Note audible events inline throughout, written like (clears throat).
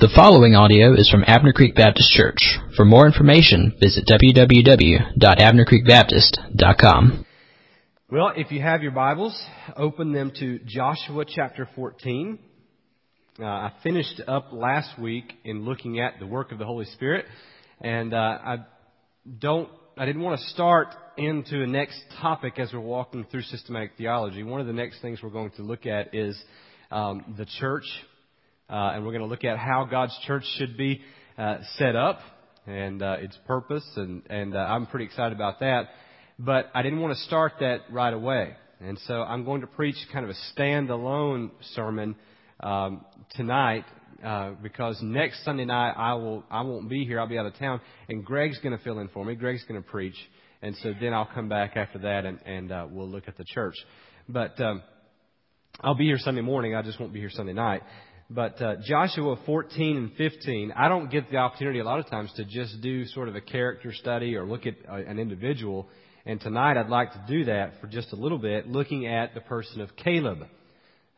The following audio is from Abner Creek Baptist Church. For more information, visit www.abnercreekbaptist.com. Well, if you have your Bibles, open them to Joshua chapter 14. Uh, I finished up last week in looking at the work of the Holy Spirit, and uh, I don't, I didn't want to start into the next topic as we're walking through systematic theology. One of the next things we're going to look at is um, the church uh, and we're going to look at how God's church should be uh, set up and uh, its purpose, and, and uh, I'm pretty excited about that. But I didn't want to start that right away, and so I'm going to preach kind of a standalone sermon um, tonight uh, because next Sunday night I will I won't be here. I'll be out of town, and Greg's going to fill in for me. Greg's going to preach, and so then I'll come back after that, and, and uh, we'll look at the church. But um, I'll be here Sunday morning. I just won't be here Sunday night. But uh, Joshua 14 and 15, I don't get the opportunity a lot of times to just do sort of a character study or look at uh, an individual. And tonight I'd like to do that for just a little bit, looking at the person of Caleb.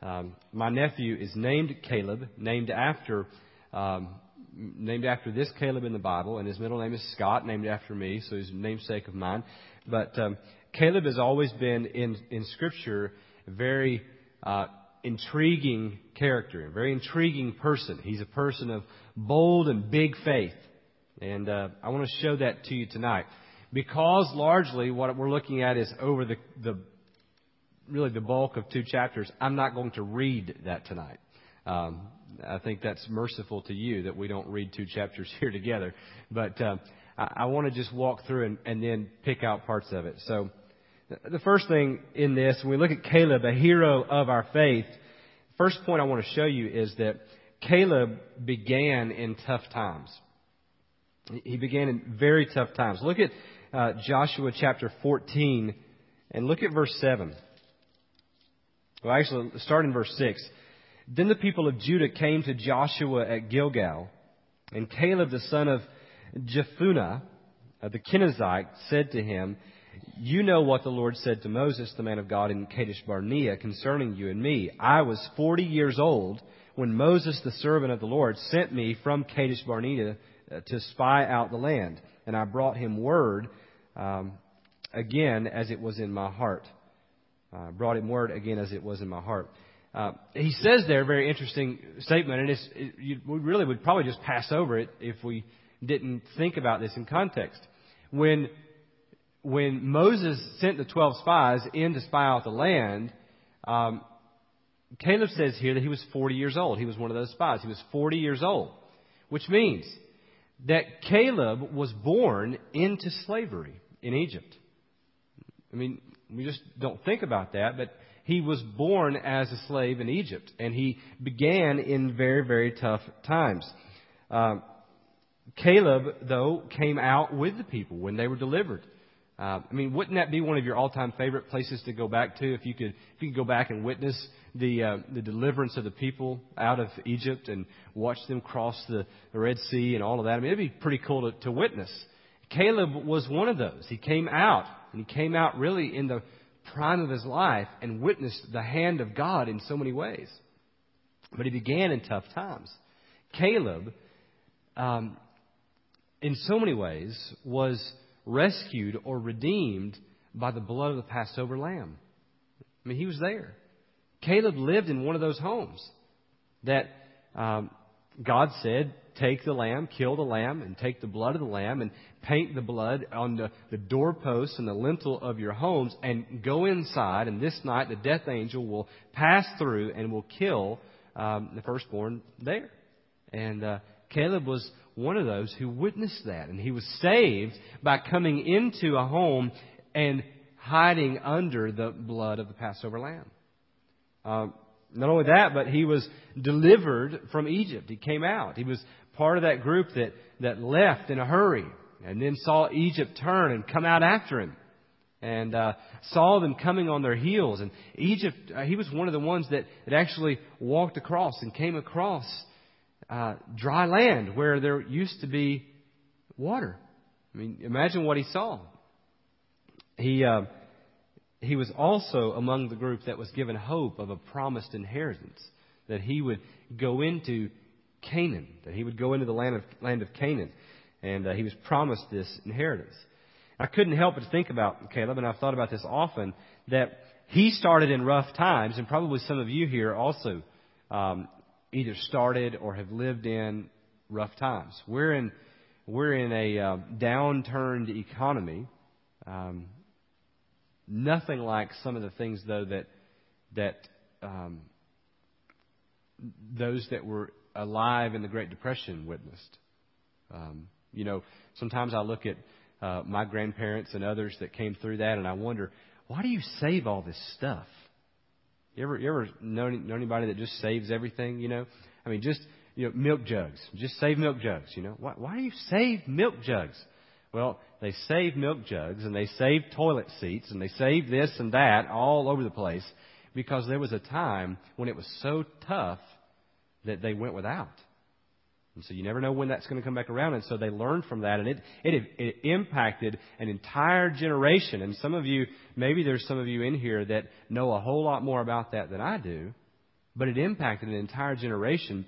Um, my nephew is named Caleb, named after um, named after this Caleb in the Bible, and his middle name is Scott, named after me, so he's a namesake of mine. But um, Caleb has always been in in Scripture very uh, intriguing character, a very intriguing person. He's a person of bold and big faith. And uh, I want to show that to you tonight. Because largely what we're looking at is over the, the really the bulk of two chapters, I'm not going to read that tonight. Um, I think that's merciful to you that we don't read two chapters (laughs) here together. But uh, I, I want to just walk through and, and then pick out parts of it. So the first thing in this, when we look at Caleb, a hero of our faith, first point I want to show you is that Caleb began in tough times. He began in very tough times. Look at uh, Joshua chapter 14 and look at verse 7. Well, actually, start in verse 6. Then the people of Judah came to Joshua at Gilgal, and Caleb the son of Jephunneh, uh, the Kenizzite, said to him, you know what the Lord said to Moses, the man of God, in Kadesh Barnea concerning you and me. I was 40 years old when Moses, the servant of the Lord, sent me from Kadesh Barnea uh, to spy out the land. And I brought him word um, again as it was in my heart. Uh, brought him word again as it was in my heart. Uh, he says there a very interesting statement, and it, you, we really would probably just pass over it if we didn't think about this in context. When when Moses sent the 12 spies in to spy out the land, um, Caleb says here that he was 40 years old. He was one of those spies. He was 40 years old, which means that Caleb was born into slavery in Egypt. I mean, we just don't think about that, but he was born as a slave in Egypt, and he began in very, very tough times. Um, Caleb, though, came out with the people when they were delivered. Uh, I mean, wouldn't that be one of your all-time favorite places to go back to if you could if you could go back and witness the uh, the deliverance of the people out of Egypt and watch them cross the, the Red Sea and all of that? I mean, it'd be pretty cool to, to witness. Caleb was one of those. He came out and he came out really in the prime of his life and witnessed the hand of God in so many ways. But he began in tough times. Caleb, um, in so many ways, was rescued or redeemed by the blood of the Passover lamb. I mean, he was there. Caleb lived in one of those homes that um, God said, take the lamb, kill the lamb, and take the blood of the lamb and paint the blood on the, the doorposts and the lintel of your homes and go inside. And this night the death angel will pass through and will kill um, the firstborn there. And uh, Caleb was one of those who witnessed that. And he was saved by coming into a home and hiding under the blood of the Passover lamb. Uh, not only that, but he was delivered from Egypt. He came out. He was part of that group that, that left in a hurry and then saw Egypt turn and come out after him and uh, saw them coming on their heels. And Egypt, uh, he was one of the ones that, that actually walked across and came across uh, dry land where there used to be water. I mean, imagine what he saw. He uh, he was also among the group that was given hope of a promised inheritance that he would go into Canaan, that he would go into the land of, land of Canaan. And uh, he was promised this inheritance. I couldn't help but think about Caleb, and I've thought about this often, that he started in rough times, and probably some of you here also um, either started or have lived in rough times. We're in we're in a uh, downturned economy. Um, nothing like some of the things, though, that that um, those that were alive in the Great Depression witnessed. Um, you know, sometimes I look at uh, my grandparents and others that came through that, and I wonder, why do you save all this stuff? You ever, you ever know, know anybody that just saves everything? You know, I mean, just you know, milk jugs. Just save milk jugs. You know, why, why do you save milk jugs? Well, they save milk jugs and they save toilet seats and they save this and that all over the place because there was a time when it was so tough that they went without. And so you never know when that's going to come back around. And so they learned from that, and it, it, it impacted an entire generation. And some of you, maybe there's some of you in here that know a whole lot more about that than I do, but it impacted an entire generation,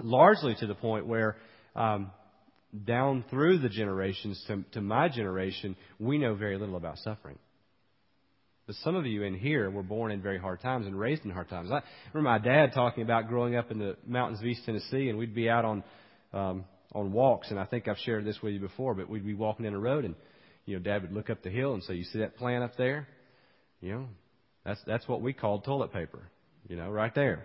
largely to the point where um, down through the generations to, to my generation, we know very little about suffering. But some of you in here were born in very hard times and raised in hard times. I remember my dad talking about growing up in the mountains of East Tennessee, and we'd be out on um, on walks, and I think I've shared this with you before. But we'd be walking in a road, and you know, Dad would look up the hill and say, "You see that plant up there? You know, that's that's what we called toilet paper. You know, right there.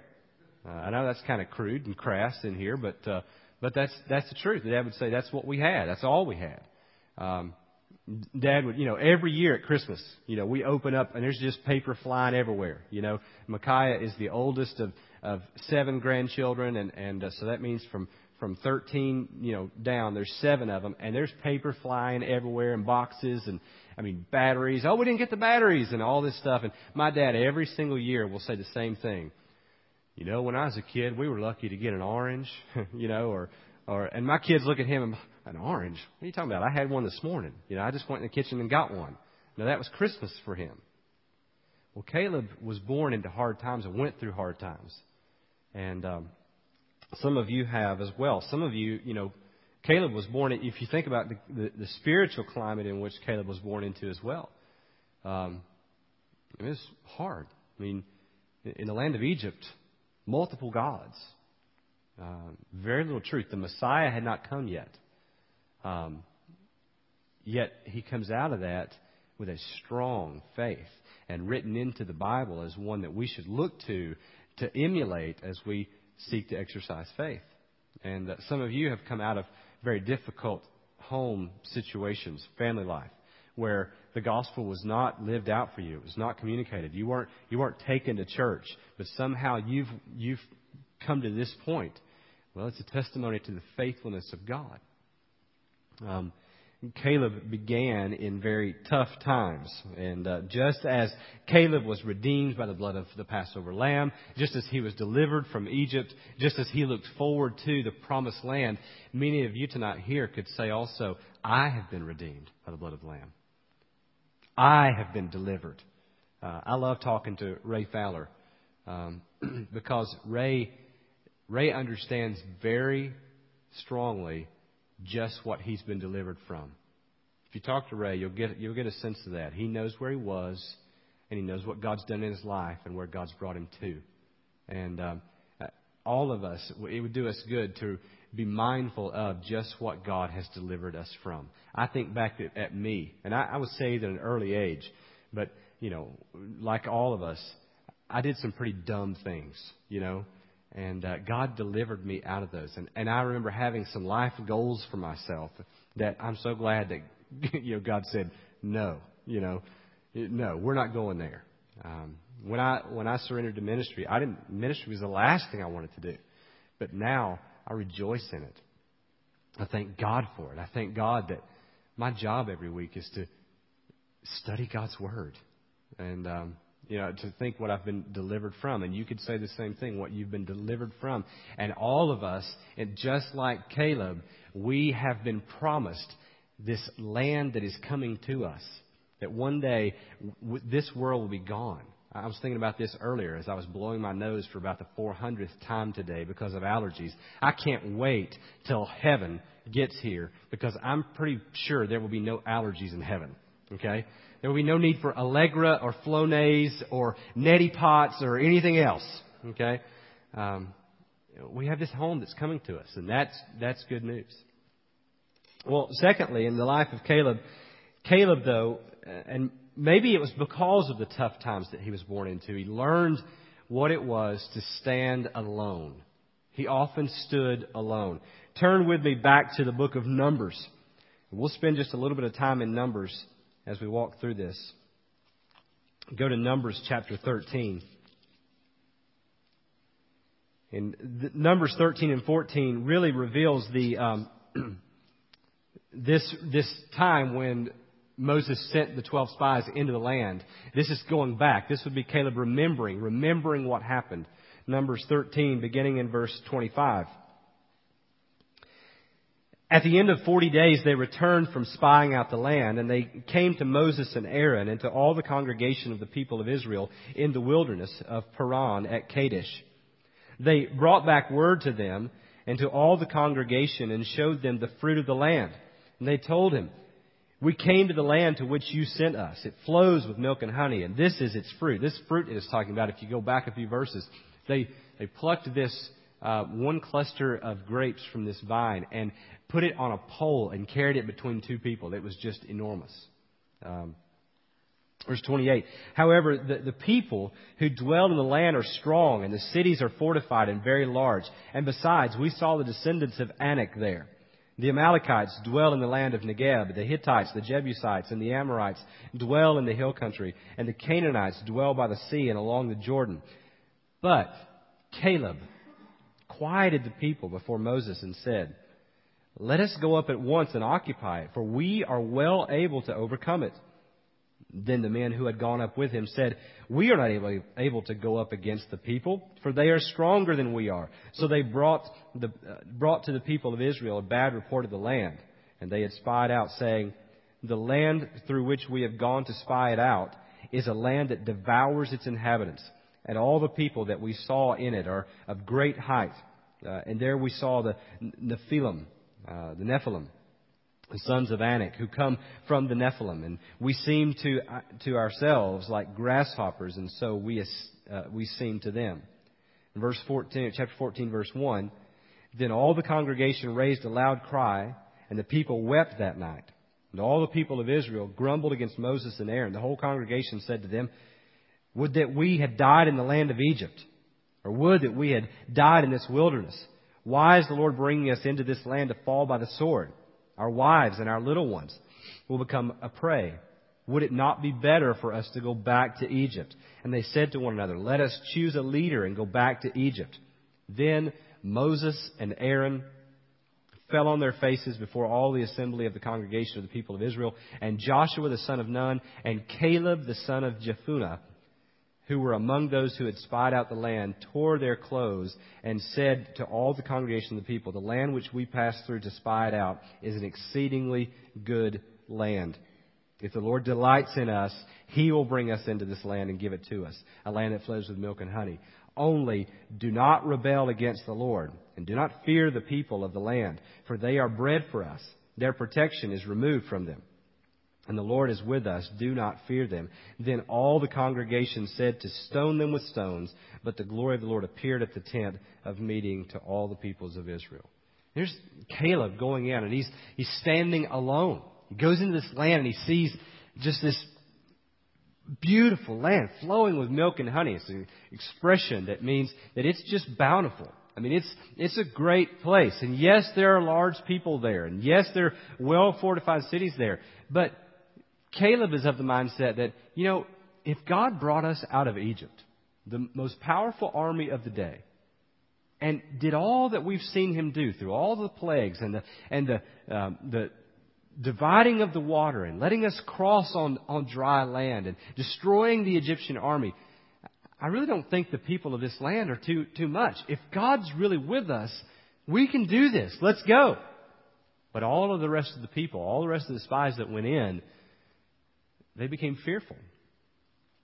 Uh, I know that's kind of crude and crass in here, but uh, but that's that's the truth. Dad would say that's what we had. That's all we had. Um, Dad would, you know, every year at Christmas, you know, we open up and there's just paper flying everywhere. You know, Micaiah is the oldest of of seven grandchildren, and and uh, so that means from from 13, you know, down, there's seven of them, and there's paper flying everywhere and boxes and I mean batteries. Oh, we didn't get the batteries and all this stuff. And my dad every single year will say the same thing. You know, when I was a kid, we were lucky to get an orange, (laughs) you know, or or and my kids look at him and an orange? What are you talking about? I had one this morning. You know, I just went in the kitchen and got one. Now that was Christmas for him. Well, Caleb was born into hard times and went through hard times. And um, some of you have as well. Some of you, you know, Caleb was born, if you think about the, the, the spiritual climate in which Caleb was born into as well, um, it was hard. I mean, in the land of Egypt, multiple gods, uh, very little truth. The Messiah had not come yet. Um, yet he comes out of that with a strong faith and written into the Bible as one that we should look to to emulate as we seek to exercise faith. And uh, some of you have come out of very difficult home situations, family life, where the gospel was not lived out for you. It was not communicated. You weren't you weren't taken to church, but somehow you've you've come to this point. Well, it's a testimony to the faithfulness of God. Um, Caleb began in very tough times. And uh, just as Caleb was redeemed by the blood of the Passover lamb, just as he was delivered from Egypt, just as he looked forward to the promised land, many of you tonight here could say also, I have been redeemed by the blood of the lamb. I have been delivered. Uh, I love talking to Ray Fowler um, (clears throat) because Ray Ray understands very strongly just what he's been delivered from. If you talk to Ray, you'll get, you'll get a sense of that. He knows where he was, and he knows what God's done in his life and where God's brought him to. And um, uh, all of us, it would do us good to be mindful of just what God has delivered us from. I think back at, at me, and I, I was saved at an early age, but, you know, like all of us, I did some pretty dumb things, you know. And uh, God delivered me out of those. And, and I remember having some life goals for myself that I'm so glad that (laughs) you know God said no. You know, no, we're not going there. Um, when I when I surrendered to ministry, I didn't. Ministry was the last thing I wanted to do, but now I rejoice in it. I thank God for it. I thank God that my job every week is to study God's word, and um, you know, to think what I've been delivered from. And you could say the same thing, what you've been delivered from. And all of us, and just like Caleb, we have been promised this land that is coming to us. That one day w- this world will be gone. I was thinking about this earlier as I was blowing my nose for about the 400th time today because of allergies. I can't wait till heaven gets here because I'm pretty sure there will be no allergies in heaven. Okay? There will be no need for Allegra or Flonase or neti pots or anything else. Okay? Um, we have this home that's coming to us, and that's, that's good news. Well, secondly, in the life of Caleb, Caleb, though, and maybe it was because of the tough times that he was born into, he learned what it was to stand alone. He often stood alone. Turn with me back to the book of Numbers. We'll spend just a little bit of time in Numbers as we walk through this. Go to Numbers chapter 13. And Numbers 13 and 14 really reveals the um, (clears throat) this this time when Moses sent the 12 spies into the land. This is going back. This would be Caleb remembering, remembering what happened. Numbers 13, beginning in verse 25. At the end of 40 days, they returned from spying out the land, and they came to Moses and Aaron and to all the congregation of the people of Israel in the wilderness of Paran at Kadesh. They brought back word to them and to all the congregation and showed them the fruit of the land. And they told him, We came to the land to which you sent us. It flows with milk and honey, and this is its fruit. This fruit it is talking about, if you go back a few verses, they, they plucked this uh, one cluster of grapes from this vine and put it on a pole and carried it between two people. It was just enormous. Um, verse 28. However, the, the people who dwell in the land are strong, and the cities are fortified and very large. And besides, we saw the descendants of Anak there. The Amalekites dwell in the land of Negeb. The Hittites, the Jebusites, and the Amorites dwell in the hill country. And the Canaanites dwell by the sea and along the Jordan. But Caleb quieted the people before Moses and said, Let us go up at once and occupy it, for we are well able to overcome it. Then the men who had gone up with him said, We are not able, able to go up against the people, for they are stronger than we are. So they brought, the, uh, brought to the people of Israel a bad report of the land. And they had spied out, saying, The land through which we have gone to spy it out is a land that devours its inhabitants. And all the people that we saw in it are of great height. Uh, and there we saw the Nephilim, uh, the Nephilim, the sons of Anak, who come from the Nephilim. And we seem to, uh, to ourselves like grasshoppers, and so we, uh, we seem to them. In verse 14, chapter 14, verse 1, then all the congregation raised a loud cry, and the people wept that night. And all the people of Israel grumbled against Moses and Aaron. The whole congregation said to them, Would that we had died in the land of Egypt or would that we had died in this wilderness. Why is the Lord bringing us into this land to fall by the sword? Our wives and our little ones will become a prey. Would it not be better for us to go back to Egypt? And they said to one another, Let us choose a leader and go back to Egypt. Then Moses and Aaron fell on their faces before all the assembly of the congregation of the people of Israel, and Joshua the son of Nun, and Caleb the son of Jephunneh, who were among those who had spied out the land tore their clothes and said to all the congregation of the people, The land which we passed through to spy it out is an exceedingly good land. If the Lord delights in us, He will bring us into this land and give it to us, a land that flows with milk and honey. Only do not rebel against the Lord, and do not fear the people of the land, for they are bread for us. Their protection is removed from them and the Lord is with us. Do not fear them. Then all the congregation said to stone them with stones, but the glory of the Lord appeared at the tent of meeting to all the peoples of Israel. There's Caleb going in, and he's, he's standing alone. He goes into this land and he sees just this beautiful land flowing with milk and honey. It's an expression that means that it's just bountiful. I mean, it's, it's a great place. And yes, there are large people there. And yes, there are well fortified cities there. But Caleb is of the mindset that, you know, if God brought us out of Egypt, the most powerful army of the day, and did all that we've seen him do through all the plagues and the, and the, um, the dividing of the water and letting us cross on, on dry land and destroying the Egyptian army, I really don't think the people of this land are too, too much. If God's really with us, we can do this. Let's go. But all of the rest of the people, all the rest of the spies that went in, they became fearful.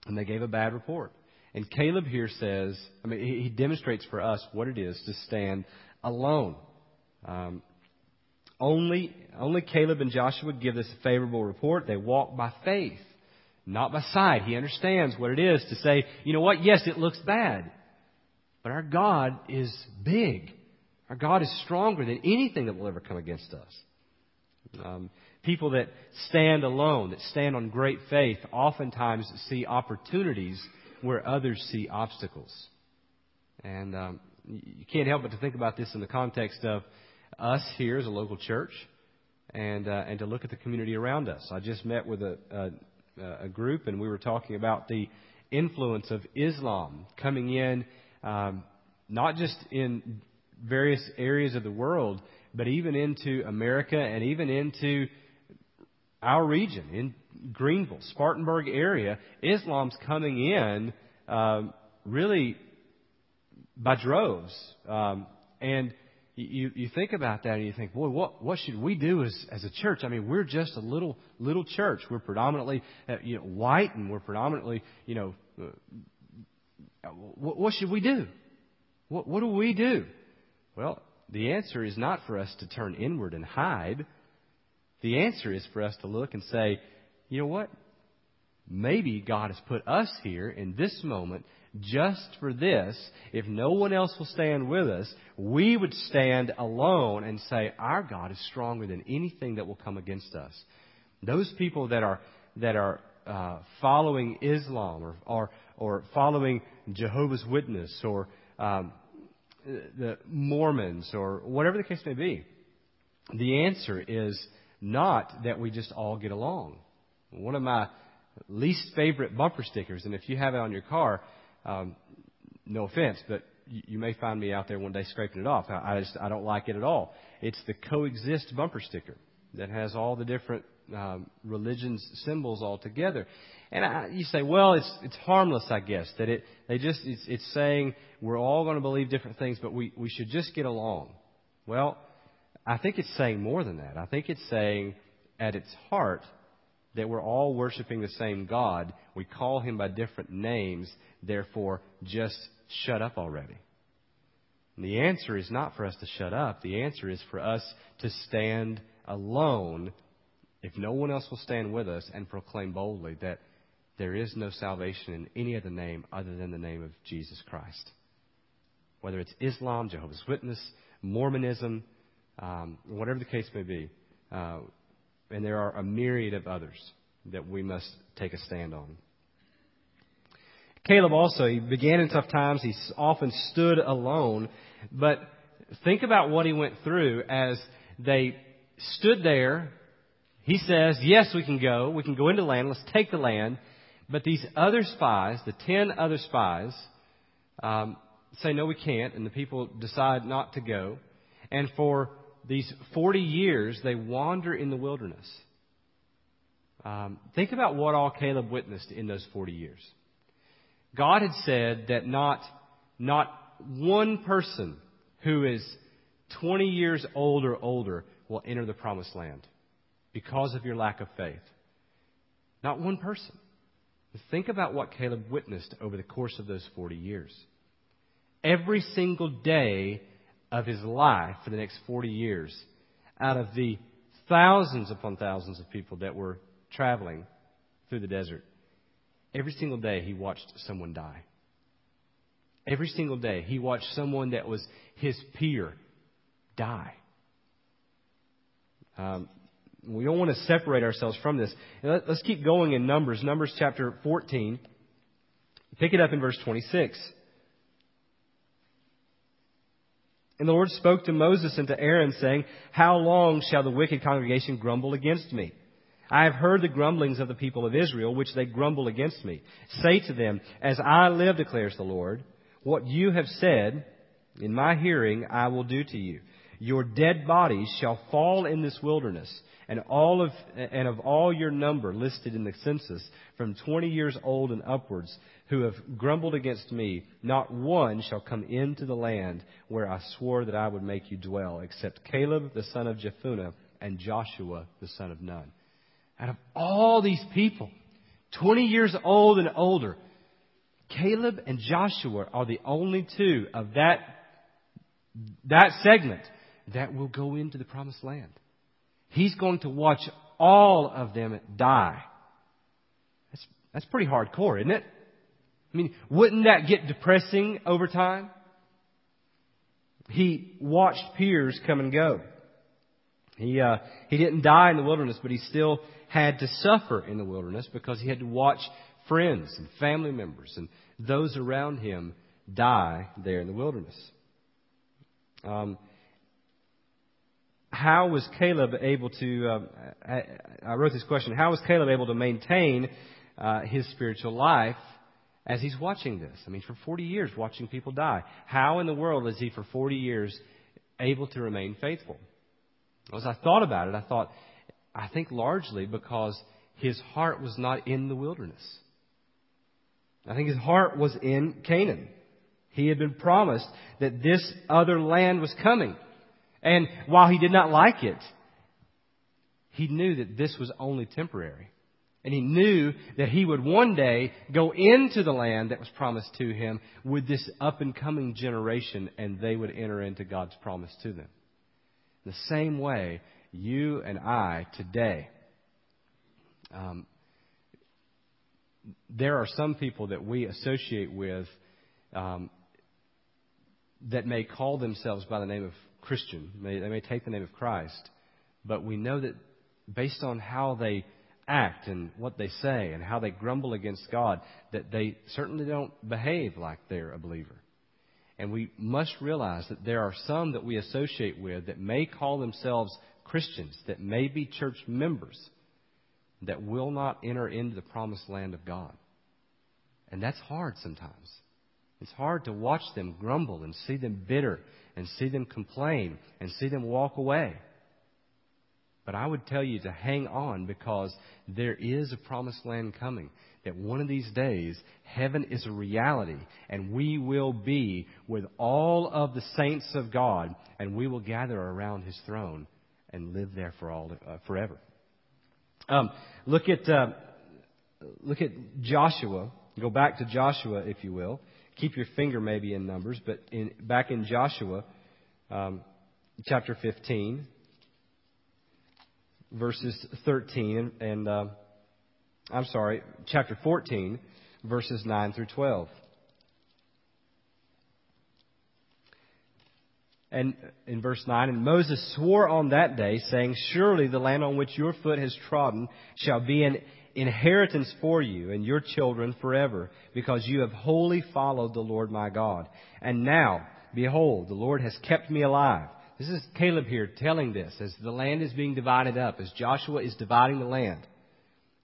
And they gave a bad report. And Caleb here says, I mean, he demonstrates for us what it is to stand alone. Um, only, only Caleb and Joshua give this favorable report. They walk by faith, not by sight. He understands what it is to say, you know what? Yes, it looks bad. But our God is big. Our God is stronger than anything that will ever come against us. Um, people that stand alone, that stand on great faith, oftentimes see opportunities where others see obstacles. And um, you can't help but to think about this in the context of us here as a local church, and uh, and to look at the community around us. I just met with a, a, a group, and we were talking about the influence of Islam coming in, um, not just in various areas of the world, but even into America and even into our region, in Greenville, Spartanburg area, Islam's coming in um, really by droves. Um, and you, you think about that and you think, boy, what, what should we do as, as a church? I mean, we're just a little, little church. We're predominantly, uh, you know, white and we're predominantly, you know, uh, what, what should we do? What, what do we do? Well, the answer is not for us to turn inward and hide. The answer is for us to look and say, you know what? Maybe God has put us here in this moment just for this. If no one else will stand with us, we would stand alone and say, Our God is stronger than anything that will come against us. Those people that are, that are uh, following Islam or, or, or following Jehovah's Witness or um, the Mormons or whatever the case may be, the answer is not that we just all get along. One of my least favorite bumper stickers, and if you have it on your car, um, no offense, but you, you may find me out there one day scraping it off. I, I just I don't like it at all. It's the coexist bumper sticker that has all the different um, religions symbols all together. And I, you say, well, it's it's harmless, I guess. That it they just it's, it's saying we're all going to believe different things, but we we should just get along. Well, I think it's saying more than that. I think it's saying at its heart that we're all worshiping the same God. We call him by different names, therefore, just shut up already. And the answer is not for us to shut up. The answer is for us to stand alone if no one else will stand with us and proclaim boldly that there is no salvation in any other name other than the name of Jesus Christ. Whether it's Islam, Jehovah's Witness, Mormonism, um, whatever the case may be. Uh, and there are a myriad of others that we must take a stand on. Caleb also, he began in tough times. He often stood alone. But think about what he went through as they stood there. He says, Yes, we can go. We can go into land. Let's take the land. But these other spies, the ten other spies, um, say, No, we can't. And the people decide not to go. And for these 40 years, they wander in the wilderness. Um, think about what all Caleb witnessed in those 40 years. God had said that not, not one person who is 20 years old or older will enter the promised land because of your lack of faith. Not one person. Think about what Caleb witnessed over the course of those 40 years. Every single day, of his life for the next 40 years out of the thousands upon thousands of people that were traveling through the desert. Every single day he watched someone die. Every single day he watched someone that was his peer die. Um, we don't want to separate ourselves from this. Let's keep going in Numbers. Numbers chapter 14. Pick it up in verse 26. And the Lord spoke to Moses and to Aaron, saying, How long shall the wicked congregation grumble against me? I have heard the grumblings of the people of Israel, which they grumble against me. Say to them, As I live, declares the Lord, what you have said in my hearing I will do to you. Your dead bodies shall fall in this wilderness, and all of and of all your number listed in the census, from twenty years old and upwards, who have grumbled against me, not one shall come into the land where I swore that I would make you dwell, except Caleb the son of Jephunneh and Joshua the son of Nun. Out of all these people, 20 years old and older, Caleb and Joshua are the only two of that, that segment that will go into the promised land. He's going to watch all of them die. That's, that's pretty hardcore, isn't it? I mean, wouldn't that get depressing over time? He watched peers come and go. He, uh, he didn't die in the wilderness, but he still had to suffer in the wilderness because he had to watch friends and family members and those around him die there in the wilderness. Um, how was Caleb able to, um, I, I, wrote this question, how was Caleb able to maintain uh, his spiritual life as he's watching this? I mean, for 40 years watching people die. How in the world is he for 40 years able to remain faithful? As I thought about it, I thought, I think largely because his heart was not in the wilderness. I think his heart was in Canaan. He had been promised that this other land was coming. And while he did not like it, he knew that this was only temporary. And he knew that he would one day go into the land that was promised to him with this up and coming generation and they would enter into God's promise to them. The same way, you and I today, um, there are some people that we associate with um, that may call themselves by the name of Christian. They, they may take the name of Christ, but we know that based on how they act and what they say and how they grumble against God, that they certainly don't behave like they're a believer. And we must realize that there are some that we associate with that may call themselves Christians, that may be church members, that will not enter into the promised land of God. And that's hard sometimes. It's hard to watch them grumble and see them bitter and see them complain and see them walk away. But I would tell you to hang on because there is a promised land coming. That one of these days, heaven is a reality and we will be with all of the saints of God and we will gather around His throne and live there for all, uh, forever. Um, look at, uh, look at Joshua. Go back to Joshua, if you will. Keep your finger maybe in Numbers, but in, back in Joshua, um, chapter 15 verses 13 and, uh, I'm sorry, chapter 14, verses 9 through 12. And in verse 9, and Moses swore on that day, saying, Surely the land on which your foot has trodden shall be an inheritance for you and your children forever, because you have wholly followed the Lord my God. And now, behold, the Lord has kept me alive this is Caleb here telling this as the land is being divided up, as Joshua is dividing the land.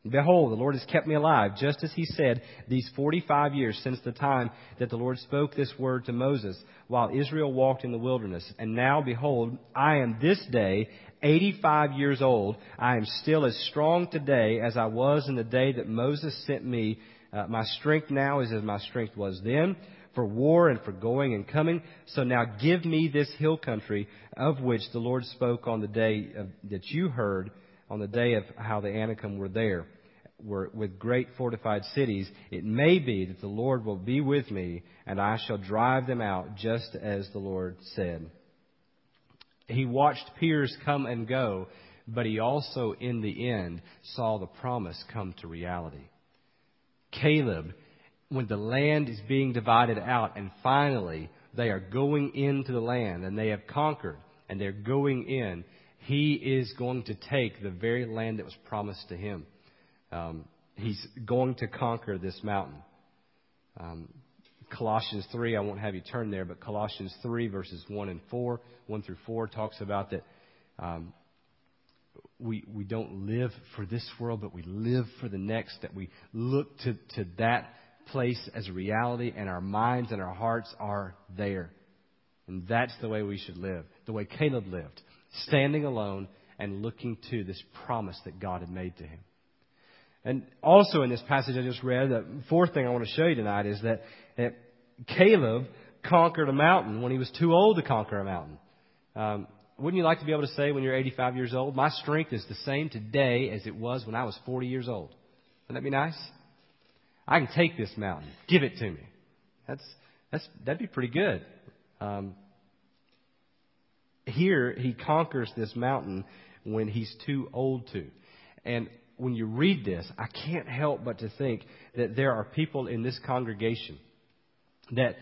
Behold, the Lord has kept me alive, just as he said, these 45 years since the time that the Lord spoke this word to Moses, while Israel walked in the wilderness. And now, behold, I am this day 85 years old. I am still as strong today as I was in the day that Moses sent me. Uh, my strength now is as my strength was then for war and for going and coming. So now give me this hill country of which the Lord spoke on the day of, that you heard on the day of how the Anakim were there, were with great fortified cities. It may be that the Lord will be with me, and I shall drive them out, just as the Lord said. He watched peers come and go, but he also, in the end, saw the promise come to reality. Caleb when the land is being divided out and finally they are going into the land and they have conquered and they're going in, he is going to take the very land that was promised to him. Um, he's going to conquer this mountain. Um, Colossians 3, I won't have you turn there, but Colossians 3, verses 1 and 4, 1 through 4, talks about that um, we, we don't live for this world, but we live for the next, that we look to, to that place as a reality, and our minds and our hearts are there. And that's the way we should live, the way Caleb lived, standing alone and looking to this promise that God had made to him. And also in this passage I just read, the fourth thing I want to show you tonight is that, Caleb conquered a mountain when he was too old to conquer a mountain. Um, wouldn't you like to be able to say when you're 85 years old, my strength is the same today as it was when I was 40 years old? Wouldn't that be nice? I can take this mountain. Give it to me. That's, that's, that'd be pretty good. Um, here, he conquers this mountain when he's too old to. And when you read this, I can't help but to think that there are people in this congregation that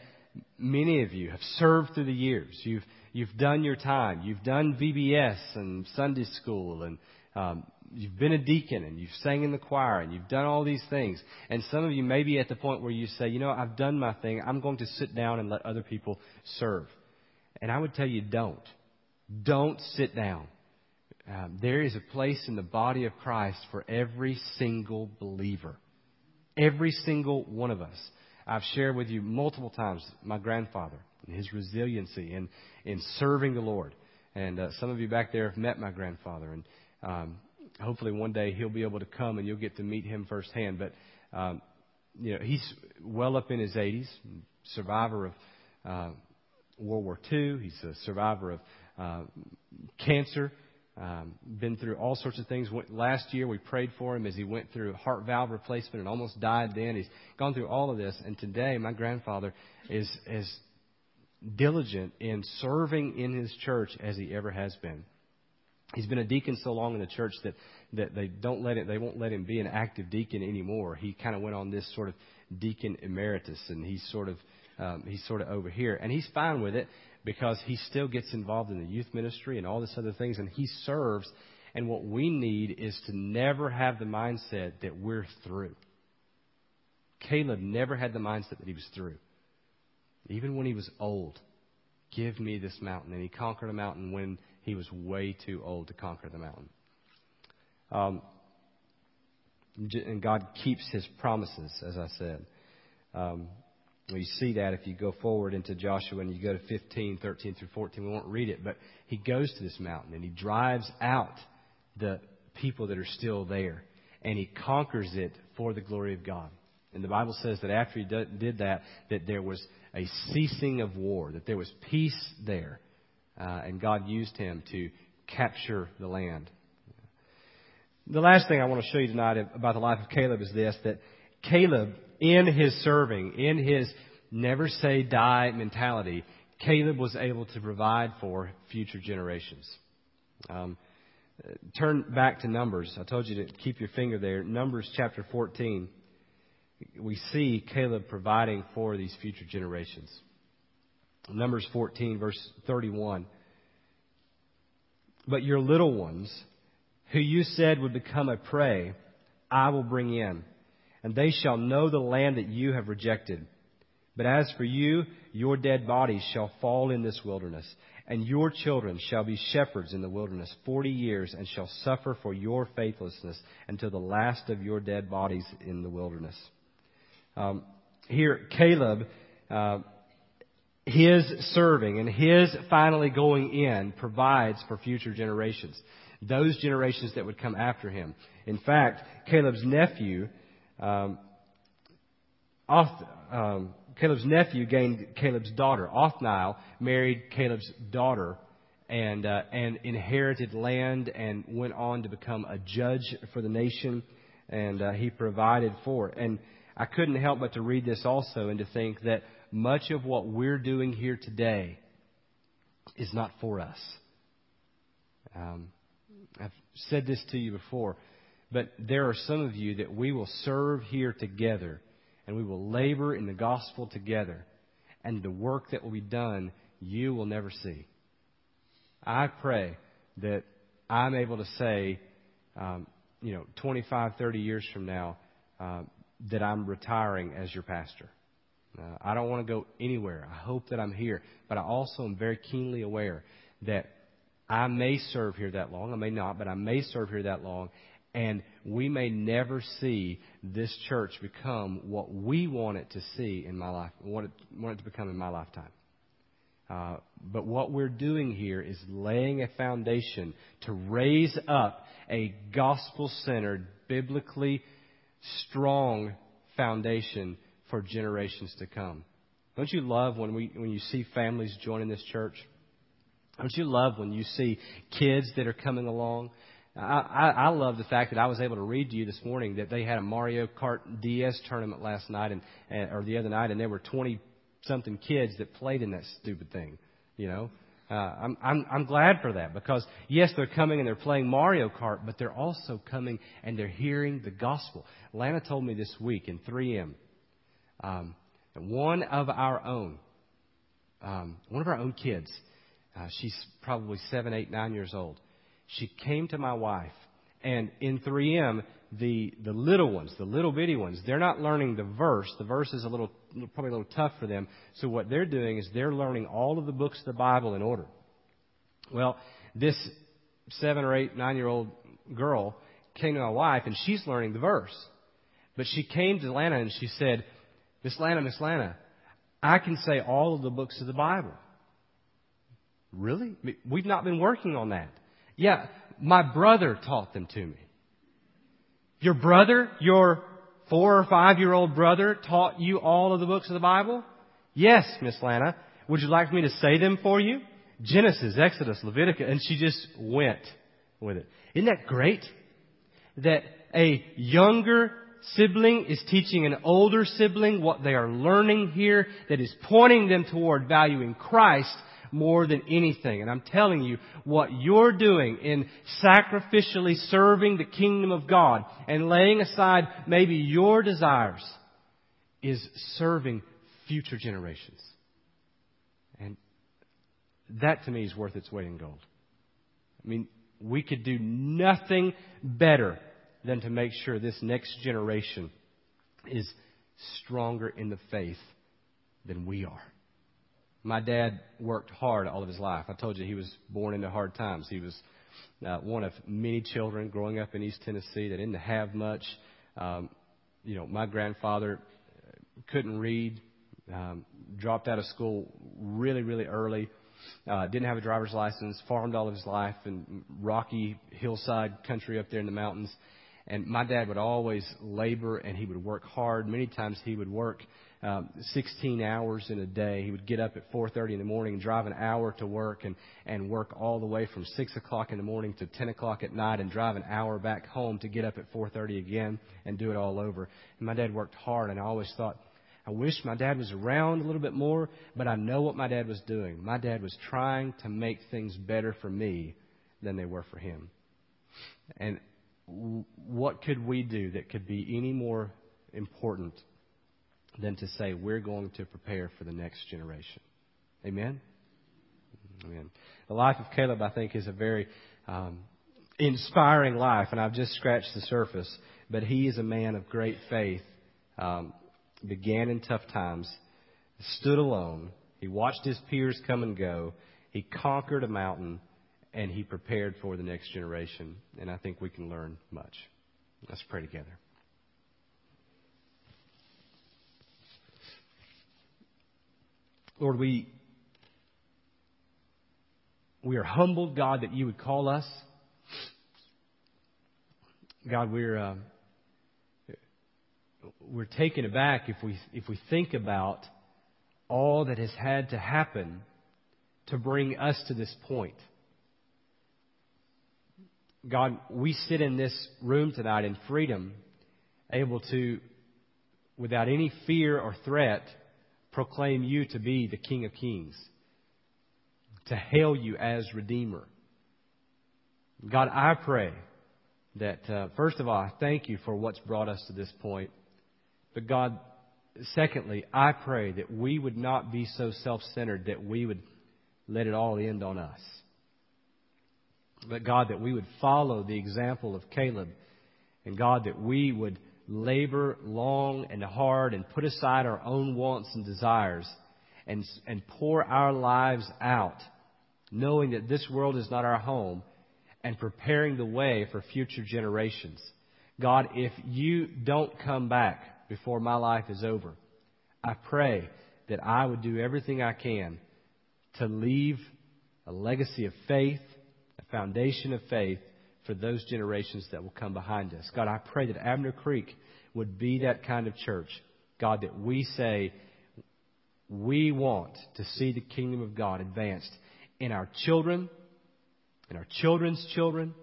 many of you have served through the years. You've, you've done your time. You've done VBS and Sunday school and um, you've been a deacon and you've sang in the choir and you've done all these things. And some of you may be at the point where you say, you know, I've done my thing. I'm going to sit down and let other people serve. And I would tell you, don't. Don't sit down. Um, there is a place in the body of Christ for every single believer. Every single one of us. I've shared with you multiple times my grandfather and his resiliency in, in serving the Lord. And uh, some of you back there have met my grandfather. And um, hopefully one day he'll be able to come and you'll get to meet him firsthand. But, um, you know, he's well up in his 80s, survivor of uh, World War II. He's a survivor of uh, cancer. Um, been through all sorts of things. Last year we prayed for him as he went through heart valve replacement and almost died then. He's gone through all of this, and today my grandfather is as diligent in serving in his church as he ever has been. He's been a deacon so long in the church that, that they don't let it, they won't let him be an active deacon anymore. He kind of went on this sort of deacon emeritus, and he's sort of um, he's sort of over here, and he's fine with it because he still gets involved in the youth ministry and all this other things, and he serves. And what we need is to never have the mindset that we're through. Caleb never had the mindset that he was through. Even when he was old, give me this mountain. And he conquered a mountain when he was way too old to conquer the mountain. Um, and God keeps his promises, as I said. Um, we see that if you go forward into Joshua and you go to 15, 13 through 14. We won't read it, but he goes to this mountain and he drives out the people that are still there and he conquers it for the glory of God. And the Bible says that after he did that, that there was a ceasing of war, that there was peace there, uh, and God used him to capture the land. The last thing I want to show you tonight about the life of Caleb is this: that Caleb in his serving, in his never say die mentality, Caleb was able to provide for future generations. Um, turn back to Numbers. I told you to keep your finger there. Numbers chapter 14. We see Caleb providing for these future generations. Numbers 14, verse 31. But your little ones, who you said would become a prey, I will bring in and they shall know the land that you have rejected. But as for you, your dead bodies shall fall in this wilderness, and your children shall be shepherds in the wilderness forty years, and shall suffer for your faithlessness until the last of your dead bodies in the wilderness. Um, here, Caleb, uh, his serving and his finally going in provides for future generations, those generations that would come after him. In fact, Caleb's nephew um, Oth, um, Caleb's nephew gained Caleb's daughter. Othniel married Caleb's daughter and, uh, and inherited land and went on to become a judge for the nation. And uh, he provided for it. And I couldn't help but to read this also and to think that much of what we're doing here today is not for us. Um, I've said this to you before. But there are some of you that we will serve here together and we will labor in the gospel together. And the work that will be done, you will never see. I pray that I'm able to say, um, you know, 25, 30 years from now, uh, that I'm retiring as your pastor. Uh, I don't want to go anywhere. I hope that I'm here. But I also am very keenly aware that I may serve here that long. I may not, but I may serve here that long. And we may never see this church become what we want it to see in my life, want it, want it to become in my lifetime. Uh, but what we're doing here is laying a foundation to raise up a gospel centered, biblically strong foundation for generations to come. Don't you love when, we, when you see families joining this church? Don't you love when you see kids that are coming along? I, I, love the fact that I was able to read to you this morning that they had a Mario Kart DS tournament last night and, and or the other night, and there were 20 something kids that played in that stupid thing. You know, uh, I'm, I'm, I'm glad for that because yes, they're coming and they're playing Mario Kart, but they're also coming and they're hearing the gospel. Lana told me this week in 3M, um, one of our own, um, one of our own kids, uh, she's probably seven, eight, nine years old she came to my wife, and in 3M, the, the little ones, the little bitty ones, they're not learning the verse. The verse is a little, probably a little tough for them. So what they're doing is they're learning all of the books of the Bible in order. Well, this seven or eight, nine year old girl came to my wife and she's learning the verse. But she came to Lana and she said, Miss Lana, Miss Lana, I can say all of the books of the Bible. Really? We've not been working on that. Yeah, my brother taught them to me. Your brother, your four or five year old brother taught you all of the books of the Bible? Yes, Miss Lana. Would you like me to say them for you? Genesis, Exodus, Leviticus, and she just went with it. Isn't that great? That a younger sibling is teaching an older sibling what they are learning here that is pointing them toward valuing Christ more than anything. And I'm telling you, what you're doing in sacrificially serving the kingdom of God and laying aside maybe your desires is serving future generations. And that to me is worth its weight in gold. I mean, we could do nothing better than to make sure this next generation is stronger in the faith than we are. My dad worked hard all of his life. I told you he was born into hard times. He was uh, one of many children growing up in East Tennessee that didn't have much. Um, you know, my grandfather couldn't read, um, dropped out of school really, really early, uh, didn't have a driver's license, farmed all of his life in rocky hillside country up there in the mountains. And my dad would always labor and he would work hard. Many times he would work um, 16 hours in a day. He would get up at 4:30 in the morning and drive an hour to work, and and work all the way from 6 o'clock in the morning to 10 o'clock at night, and drive an hour back home to get up at 4:30 again and do it all over. And my dad worked hard, and I always thought. I wish my dad was around a little bit more, but I know what my dad was doing. My dad was trying to make things better for me than they were for him. And what could we do that could be any more important than to say we're going to prepare for the next generation. Amen? Amen. The life of Caleb, I think, is a very um, inspiring life, and I've just scratched the surface. But he is a man of great faith. Um, began in tough times, stood alone. He watched his peers come and go. He conquered a mountain, and he prepared for the next generation. And I think we can learn much. Let's pray together. Lord, we, we are humbled, God, that you would call us. God, we're, uh, we're taken aback if we, if we think about all that has had to happen to bring us to this point. God, we sit in this room tonight in freedom, able to, without any fear or threat, proclaim you to be the King of Kings, to hail you as Redeemer. God, I pray that, uh, first of all, I thank you for what's brought us to this point. But God, secondly, I pray that we would not be so self centered that we would let it all end on us. But God, that we would follow the example of Caleb. And God, that we would labor long and hard and put aside our own wants and desires and, and pour our lives out, knowing that this world is not our home and preparing the way for future generations. God, if you don't come back before my life is over, I pray that I would do everything I can to leave a legacy of faith, a foundation of faith for those generations that will come behind us. God, I pray that Abner Creek would be that kind of church, God, that we say we want to see the kingdom of God advanced in our children, in our children's children,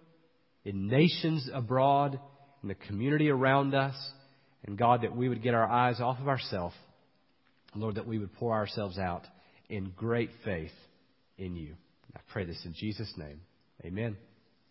in nations abroad, in the community around us. And God, that we would get our eyes off of ourselves. Lord, that we would pour ourselves out in great faith in you. I pray this in Jesus' name. Amen.